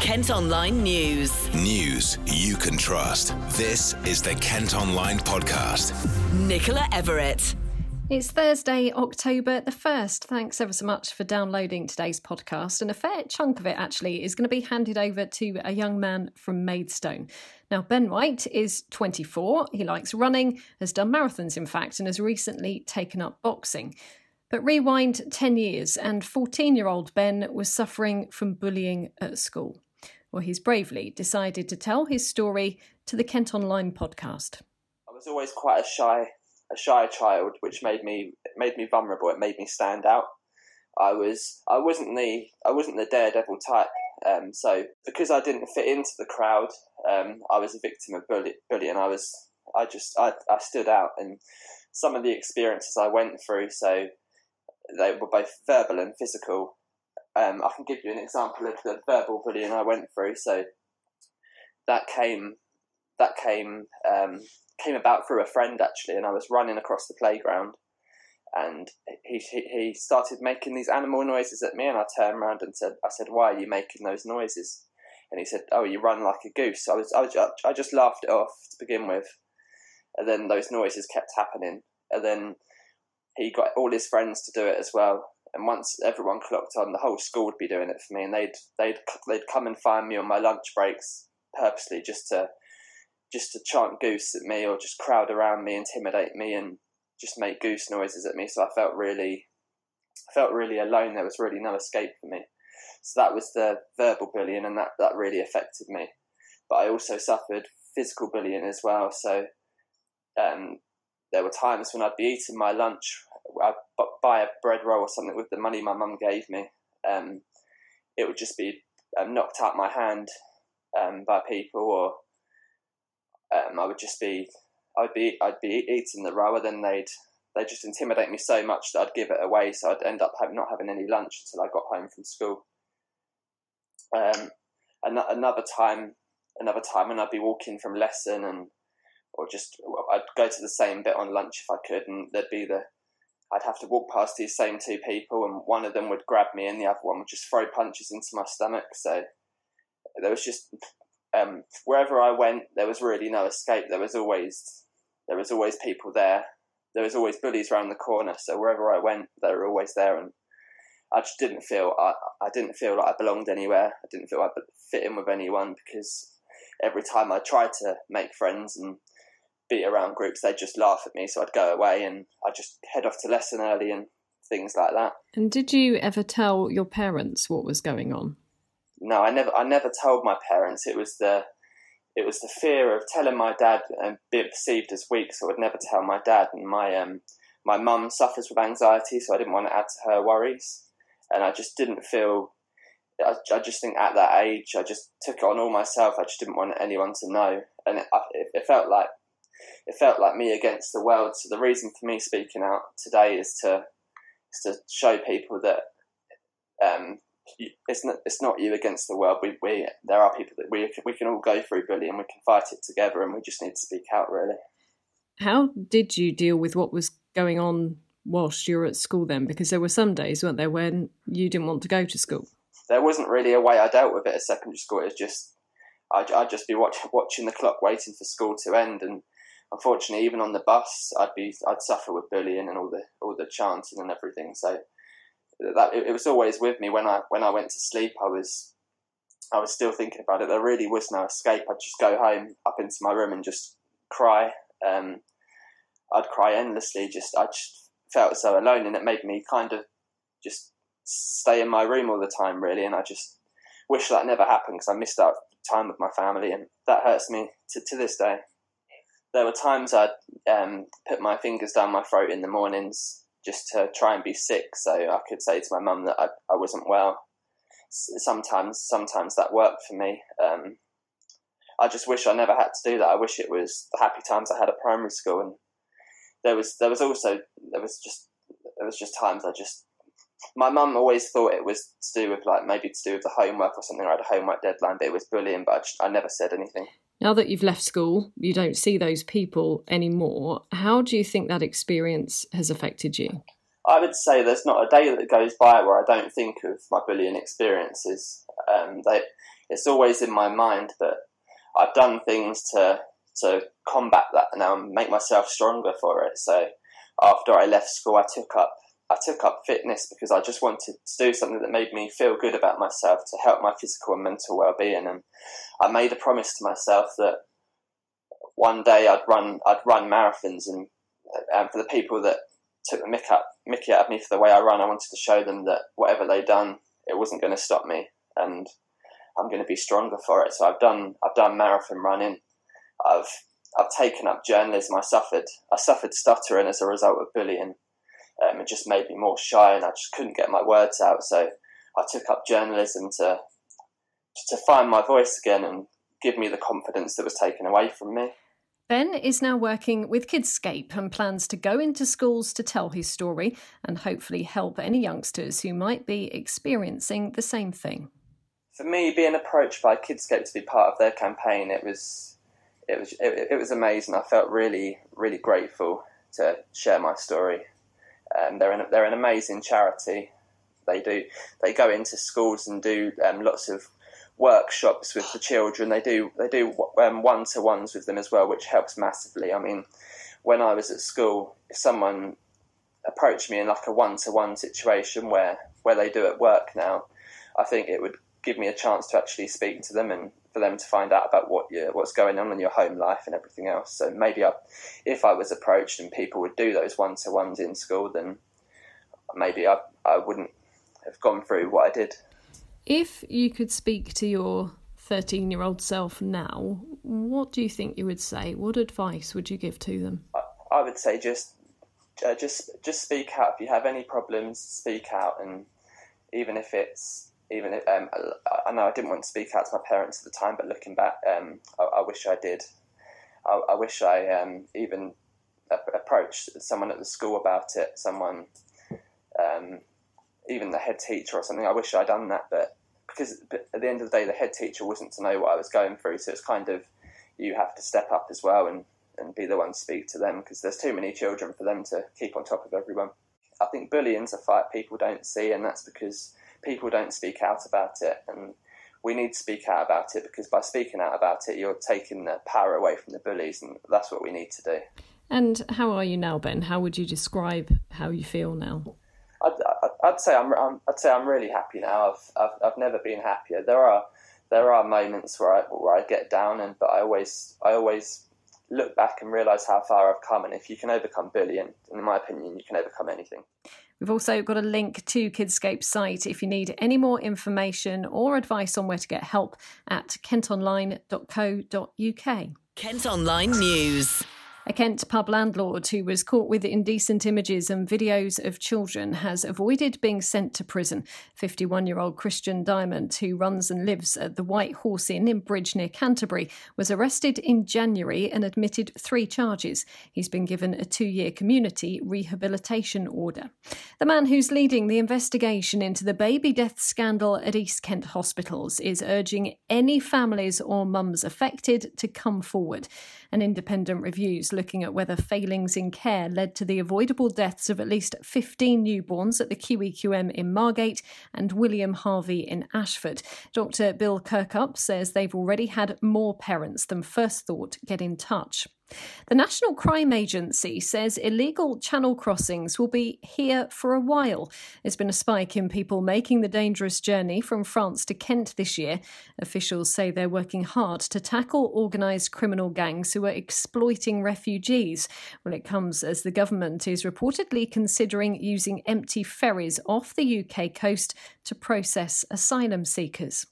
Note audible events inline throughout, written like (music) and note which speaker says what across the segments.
Speaker 1: Kent Online News.
Speaker 2: News you can trust. This is the Kent Online Podcast.
Speaker 1: Nicola Everett.
Speaker 3: It's Thursday, October the 1st. Thanks ever so much for downloading today's podcast. And a fair chunk of it actually is going to be handed over to a young man from Maidstone. Now, Ben White is 24. He likes running, has done marathons, in fact, and has recently taken up boxing. But rewind 10 years, and 14 year old Ben was suffering from bullying at school. Well, he's bravely decided to tell his story to the Kent Online podcast.
Speaker 4: I was always quite a shy a shy child, which made me made me vulnerable. It made me stand out. I was I wasn't the I wasn't the daredevil type. Um, so because I didn't fit into the crowd, um, I was a victim of bully, bullying. I was I just I, I stood out, and some of the experiences I went through. So they were both verbal and physical. Um, I can give you an example of the verbal bullying I went through. So that came that came um, came about through a friend actually, and I was running across the playground, and he he started making these animal noises at me, and I turned around and said, I said, why are you making those noises? And he said, oh, you run like a goose. I was I, was, I just laughed it off to begin with, and then those noises kept happening, and then he got all his friends to do it as well. And once everyone clocked on, the whole school would be doing it for me, and they'd they'd they'd come and find me on my lunch breaks purposely just to just to chant goose at me or just crowd around me, intimidate me, and just make goose noises at me. So I felt really, felt really alone. There was really no escape for me. So that was the verbal bullying, and that that really affected me. But I also suffered physical bullying as well. So um, there were times when I'd be eating my lunch, I'd buy a bread roll or something with the money my mum gave me. Um, it would just be um, knocked out my hand um, by people, or um, I would just be, I'd be, I'd be eating the rower, then they'd, they just intimidate me so much that I'd give it away. So I'd end up not having any lunch until I got home from school. Um, another time, another time when I'd be walking from lesson and, or just I'd go to the same bit on lunch if I could, and there'd be the, I'd have to walk past these same two people, and one of them would grab me, and the other one would just throw punches into my stomach. So there was just um, wherever I went, there was really no escape. There was always there was always people there. There was always bullies around the corner. So wherever I went, they were always there, and I just didn't feel I, I didn't feel like I belonged anywhere. I didn't feel I fit in with anyone because every time I tried to make friends and be around groups, they'd just laugh at me. So I'd go away and I'd just head off to lesson early and things like that.
Speaker 3: And did you ever tell your parents what was going on?
Speaker 4: no, I never, I never told my parents. It was the, it was the fear of telling my dad and being perceived as weak, so I'd never tell my dad. And my, um, my mum suffers with anxiety, so I didn't want to add to her worries. And I just didn't feel. I, I just think at that age, I just took it on all myself. I just didn't want anyone to know, and it, it, it felt like it felt like me against the world. So the reason for me speaking out today is to is to show people that um, it's not it's not you against the world. We we there are people that we we can all go through bullying. And we can fight it together, and we just need to speak out. Really.
Speaker 3: How did you deal with what was going on whilst you were at school then? Because there were some days, weren't there, when you didn't want to go to school.
Speaker 4: There wasn't really a way I dealt with it at secondary school. It was just I'd, I'd just be watch, watching the clock, waiting for school to end, and unfortunately, even on the bus, I'd be I'd suffer with bullying and all the all the chanting and everything. So that it, it, was always with me when I when I went to sleep. I was I was still thinking about it. There really was no escape. I'd just go home up into my room and just cry. Um, I'd cry endlessly. Just I just felt so alone, and it made me kind of just stay in my room all the time, really. And I just wish that never happened because I missed out time with my family, and that hurts me to to this day. There were times I'd um, put my fingers down my throat in the mornings just to try and be sick so I could say to my mum that I, I wasn't well. Sometimes, sometimes that worked for me. Um, I just wish I never had to do that. I wish it was the happy times I had at primary school, and there was there was also there was just there was just times I just my mum always thought it was to do with like maybe to do with the homework or something. I had a homework deadline, but it was bullying. But I, just, I never said anything.
Speaker 3: Now that you've left school, you don't see those people anymore. How do you think that experience has affected you?
Speaker 4: I would say there's not a day that goes by where I don't think of my bullying experiences. Um, they, it's always in my mind, but I've done things to to combat that and make myself stronger for it. So after I left school, I took up I took up fitness because I just wanted to do something that made me feel good about myself to help my physical and mental well being. And I made a promise to myself that one day I'd run I'd run marathons, and, and for the people that took the mick up, Mickey out of me for the way I run, I wanted to show them that whatever they'd done, it wasn't going to stop me, and I'm going to be stronger for it. So I've done I've done marathon running. I've I've taken up journalism. I suffered I suffered stuttering as a result of bullying um, it just made me more shy, and I just couldn't get my words out. So I took up journalism to to find my voice again and give me the confidence that was taken away from me.
Speaker 3: Ben is now working with Kidscape and plans to go into schools to tell his story and hopefully help any youngsters who might be experiencing the same thing.
Speaker 4: For me, being approached by Kidscape to be part of their campaign, it was it was it, it was amazing. I felt really really grateful to share my story. Um, they're an, they're an amazing charity. They do they go into schools and do um, lots of workshops with the children. They do they do one to ones with them as well, which helps massively. I mean, when I was at school, if someone approached me in like a one to one situation where where they do at work now, I think it would give me a chance to actually speak to them and for them to find out about what you what's going on in your home life and everything else. So maybe I, if I was approached and people would do those one to ones in school, then maybe I I wouldn't have gone through what I did.
Speaker 3: If you could speak to your 13 year old self now, what do you think you would say? What advice would you give to them?
Speaker 4: I, I would say just uh, just just speak out if you have any problems. Speak out, and even if it's even if, um, I know I didn't want to speak out to my parents at the time, but looking back, um, I, I, wish I did. I, I wish I um, even approached someone at the school about it, someone, um, even the head teacher or something. I wish I'd done that, but because at the end of the day, the head teacher wasn't to know what I was going through, so it's kind of you have to step up as well and, and be the one to speak to them because there's too many children for them to keep on top of everyone. I think bullying's a fight people don't see, and that's because people don't speak out about it, and we need to speak out about it because by speaking out about it, you're taking the power away from the bullies, and that's what we need to do.
Speaker 3: And how are you now, Ben? How would you describe how you feel now?
Speaker 4: I'd, I'd say I'm, I'm, I'd say I'm really happy now. I've, I've, I've never been happier. There are there are moments where I where I get down, and but I always I always look back and realise how far I've come. And if you can overcome bullying, in my opinion, you can overcome anything.
Speaker 3: We've also got a link to Kidscape's site if you need any more information or advice on where to get help at kentonline.co.uk.
Speaker 1: Kent Online News.
Speaker 3: A Kent pub landlord who was caught with indecent images and videos of children has avoided being sent to prison. 51 year old Christian Diamond, who runs and lives at the White Horse Inn in Bridge near Canterbury, was arrested in January and admitted three charges. He's been given a two year community rehabilitation order. The man who's leading the investigation into the baby death scandal at East Kent hospitals is urging any families or mums affected to come forward. An independent review's looking at whether failings in care led to the avoidable deaths of at least 15 newborns at the QEQM in Margate and William Harvey in Ashford. Dr. Bill Kirkup says they've already had more parents than first thought get in touch. The National Crime Agency says illegal channel crossings will be here for a while. There's been a spike in people making the dangerous journey from France to Kent this year. Officials say they're working hard to tackle organised criminal gangs who are exploiting refugees. Well, it comes as the government is reportedly considering using empty ferries off the UK coast to process asylum seekers.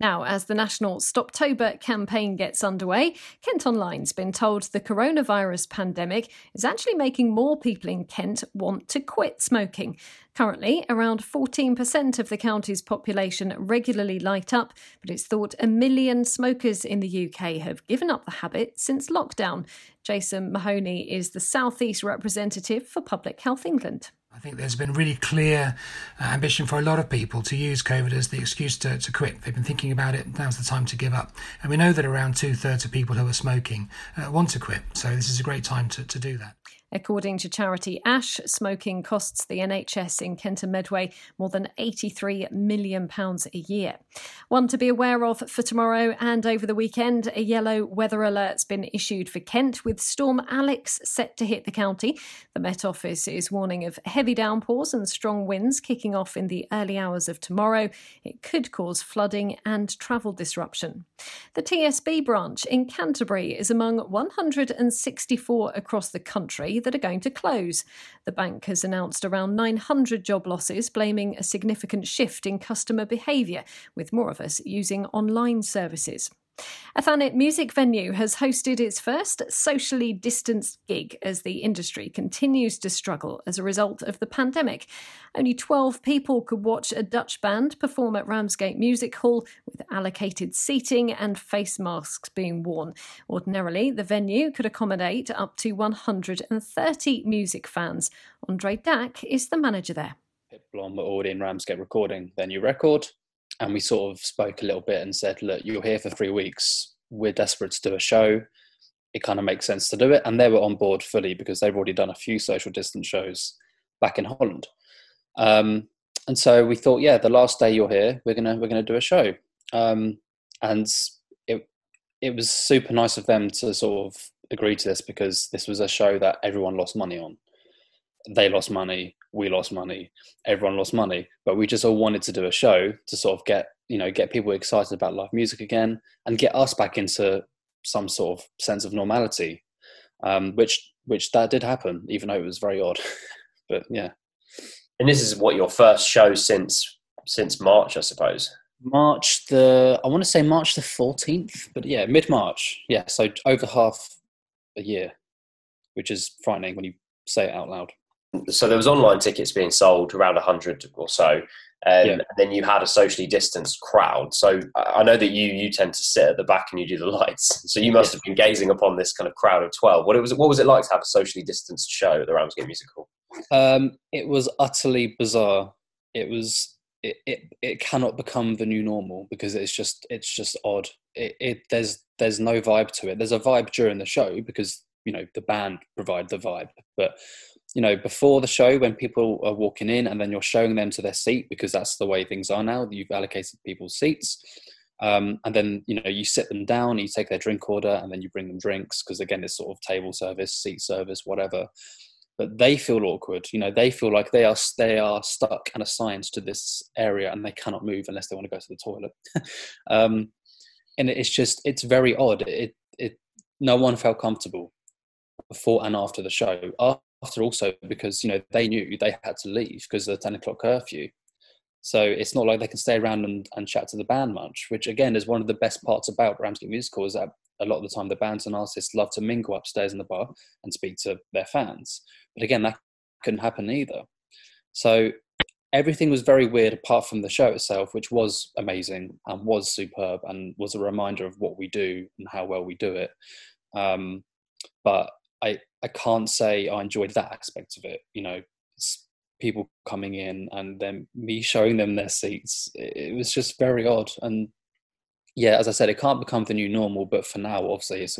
Speaker 3: Now, as the national Stoptober campaign gets underway, Kent Online's been told the coronavirus pandemic is actually making more people in Kent want to quit smoking. Currently, around 14% of the county's population regularly light up, but it's thought a million smokers in the UK have given up the habit since lockdown. Jason Mahoney is the South East representative for Public Health England.
Speaker 5: I think there's been really clear uh, ambition for a lot of people to use COVID as the excuse to, to quit. They've been thinking about it, now's the time to give up. And we know that around two thirds of people who are smoking uh, want to quit. So this is a great time to, to do that.
Speaker 3: According to charity ASH, smoking costs the NHS in Kent and Medway more than £83 million a year. One to be aware of for tomorrow and over the weekend, a yellow weather alert's been issued for Kent with Storm Alex set to hit the county. The Met Office is warning of heavy downpours and strong winds kicking off in the early hours of tomorrow. It could cause flooding and travel disruption. The TSB branch in Canterbury is among 164 across the country that are going to close. The bank has announced around 900 job losses, blaming a significant shift in customer behaviour, with more of us using online services. A Thanet music venue has hosted its first socially distanced gig as the industry continues to struggle as a result of the pandemic. Only 12 people could watch a Dutch band perform at Ramsgate Music Hall with allocated seating and face masks being worn. Ordinarily, the venue could accommodate up to 130 music fans. Andre Dack is the manager there.
Speaker 6: Blom were already in Ramsgate recording their new record and we sort of spoke a little bit and said, look, you're here for three weeks. We're desperate to do a show. It kind of makes sense to do it. And they were on board fully because they've already done a few social distance shows back in Holland. Um, and so we thought, yeah, the last day you're here, we're gonna we're gonna do a show. Um, and it it was super nice of them to sort of agree to this because this was a show that everyone lost money on. They lost money we lost money, everyone lost money, but we just all wanted to do a show to sort of get you know get people excited about live music again and get us back into some sort of sense of normality, um, which which that did happen, even though it was very odd. (laughs) but yeah.
Speaker 7: And this is what your first show since since March, I suppose.
Speaker 6: March the I want to say March the fourteenth, but yeah, mid March. Yeah, so over half a year, which is frightening when you say it out loud
Speaker 7: so there was online tickets being sold around 100 or so um, yeah. and then you had a socially distanced crowd. So i know that you you tend to sit at the back and you do the lights. (laughs) So you must yeah. have been gazing upon this kind of crowd of 12 what it was what was it like to have a socially distanced show at the ramsgate music hall?
Speaker 6: Um, it was utterly bizarre. It was it, it, it cannot become the new normal because it's just it's just odd. It, it there's there's no vibe to it. There's a vibe during the show because you know the band provide the vibe but you know before the show when people are walking in and then you're showing them to their seat because that's the way things are now you've allocated people's seats. Um, and then you know you sit them down you take their drink order and then you bring them drinks because again it's sort of table service seat service whatever. But they feel awkward you know they feel like they are they are stuck and assigned to this area and they cannot move unless they want to go to the toilet. (laughs) Um, and it's just it's very odd. It it no one felt comfortable before and after the show after also because you know they knew they had to leave because of the 10 o'clock curfew. So it's not like they can stay around and, and chat to the band much which again is one of the best parts about ramsgate music hall is that a lot of the time the bands and artists love to mingle upstairs in the bar and speak to their fans. But again that couldn't happen either. So everything was very weird apart from the show itself which was amazing and was superb and was a reminder of what we do and how well we do it. Um, but I I can't say I enjoyed that aspect of it. You know, people coming in and then me showing them their seats. It was just very odd. And yeah, as I said, it can't become the new normal. But for now, obviously, it's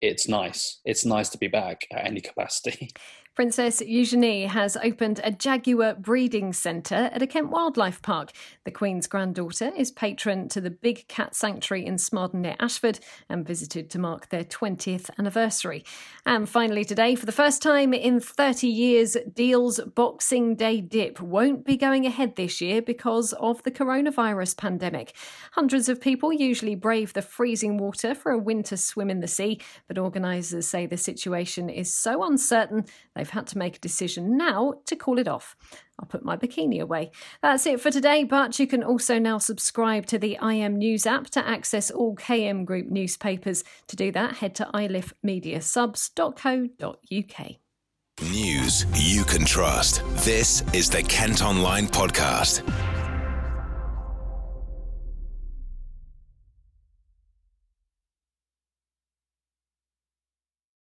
Speaker 6: it's nice. It's nice to be back at any capacity. (laughs)
Speaker 3: Princess Eugenie has opened a jaguar breeding centre at a Kent Wildlife Park. The Queen's granddaughter is patron to the Big Cat Sanctuary in Smarden near Ashford and visited to mark their 20th anniversary. And finally, today, for the first time in 30 years, Deal's Boxing Day dip won't be going ahead this year because of the coronavirus pandemic. Hundreds of people usually brave the freezing water for a winter swim in the sea, but organisers say the situation is so uncertain they've They've had to make a decision now to call it off. I'll put my bikini away. That's it for today, but you can also now subscribe to the IM News app to access all KM Group newspapers. To do that, head to iliffemediasubs.co.uk.
Speaker 2: News you can trust. This is the Kent Online Podcast.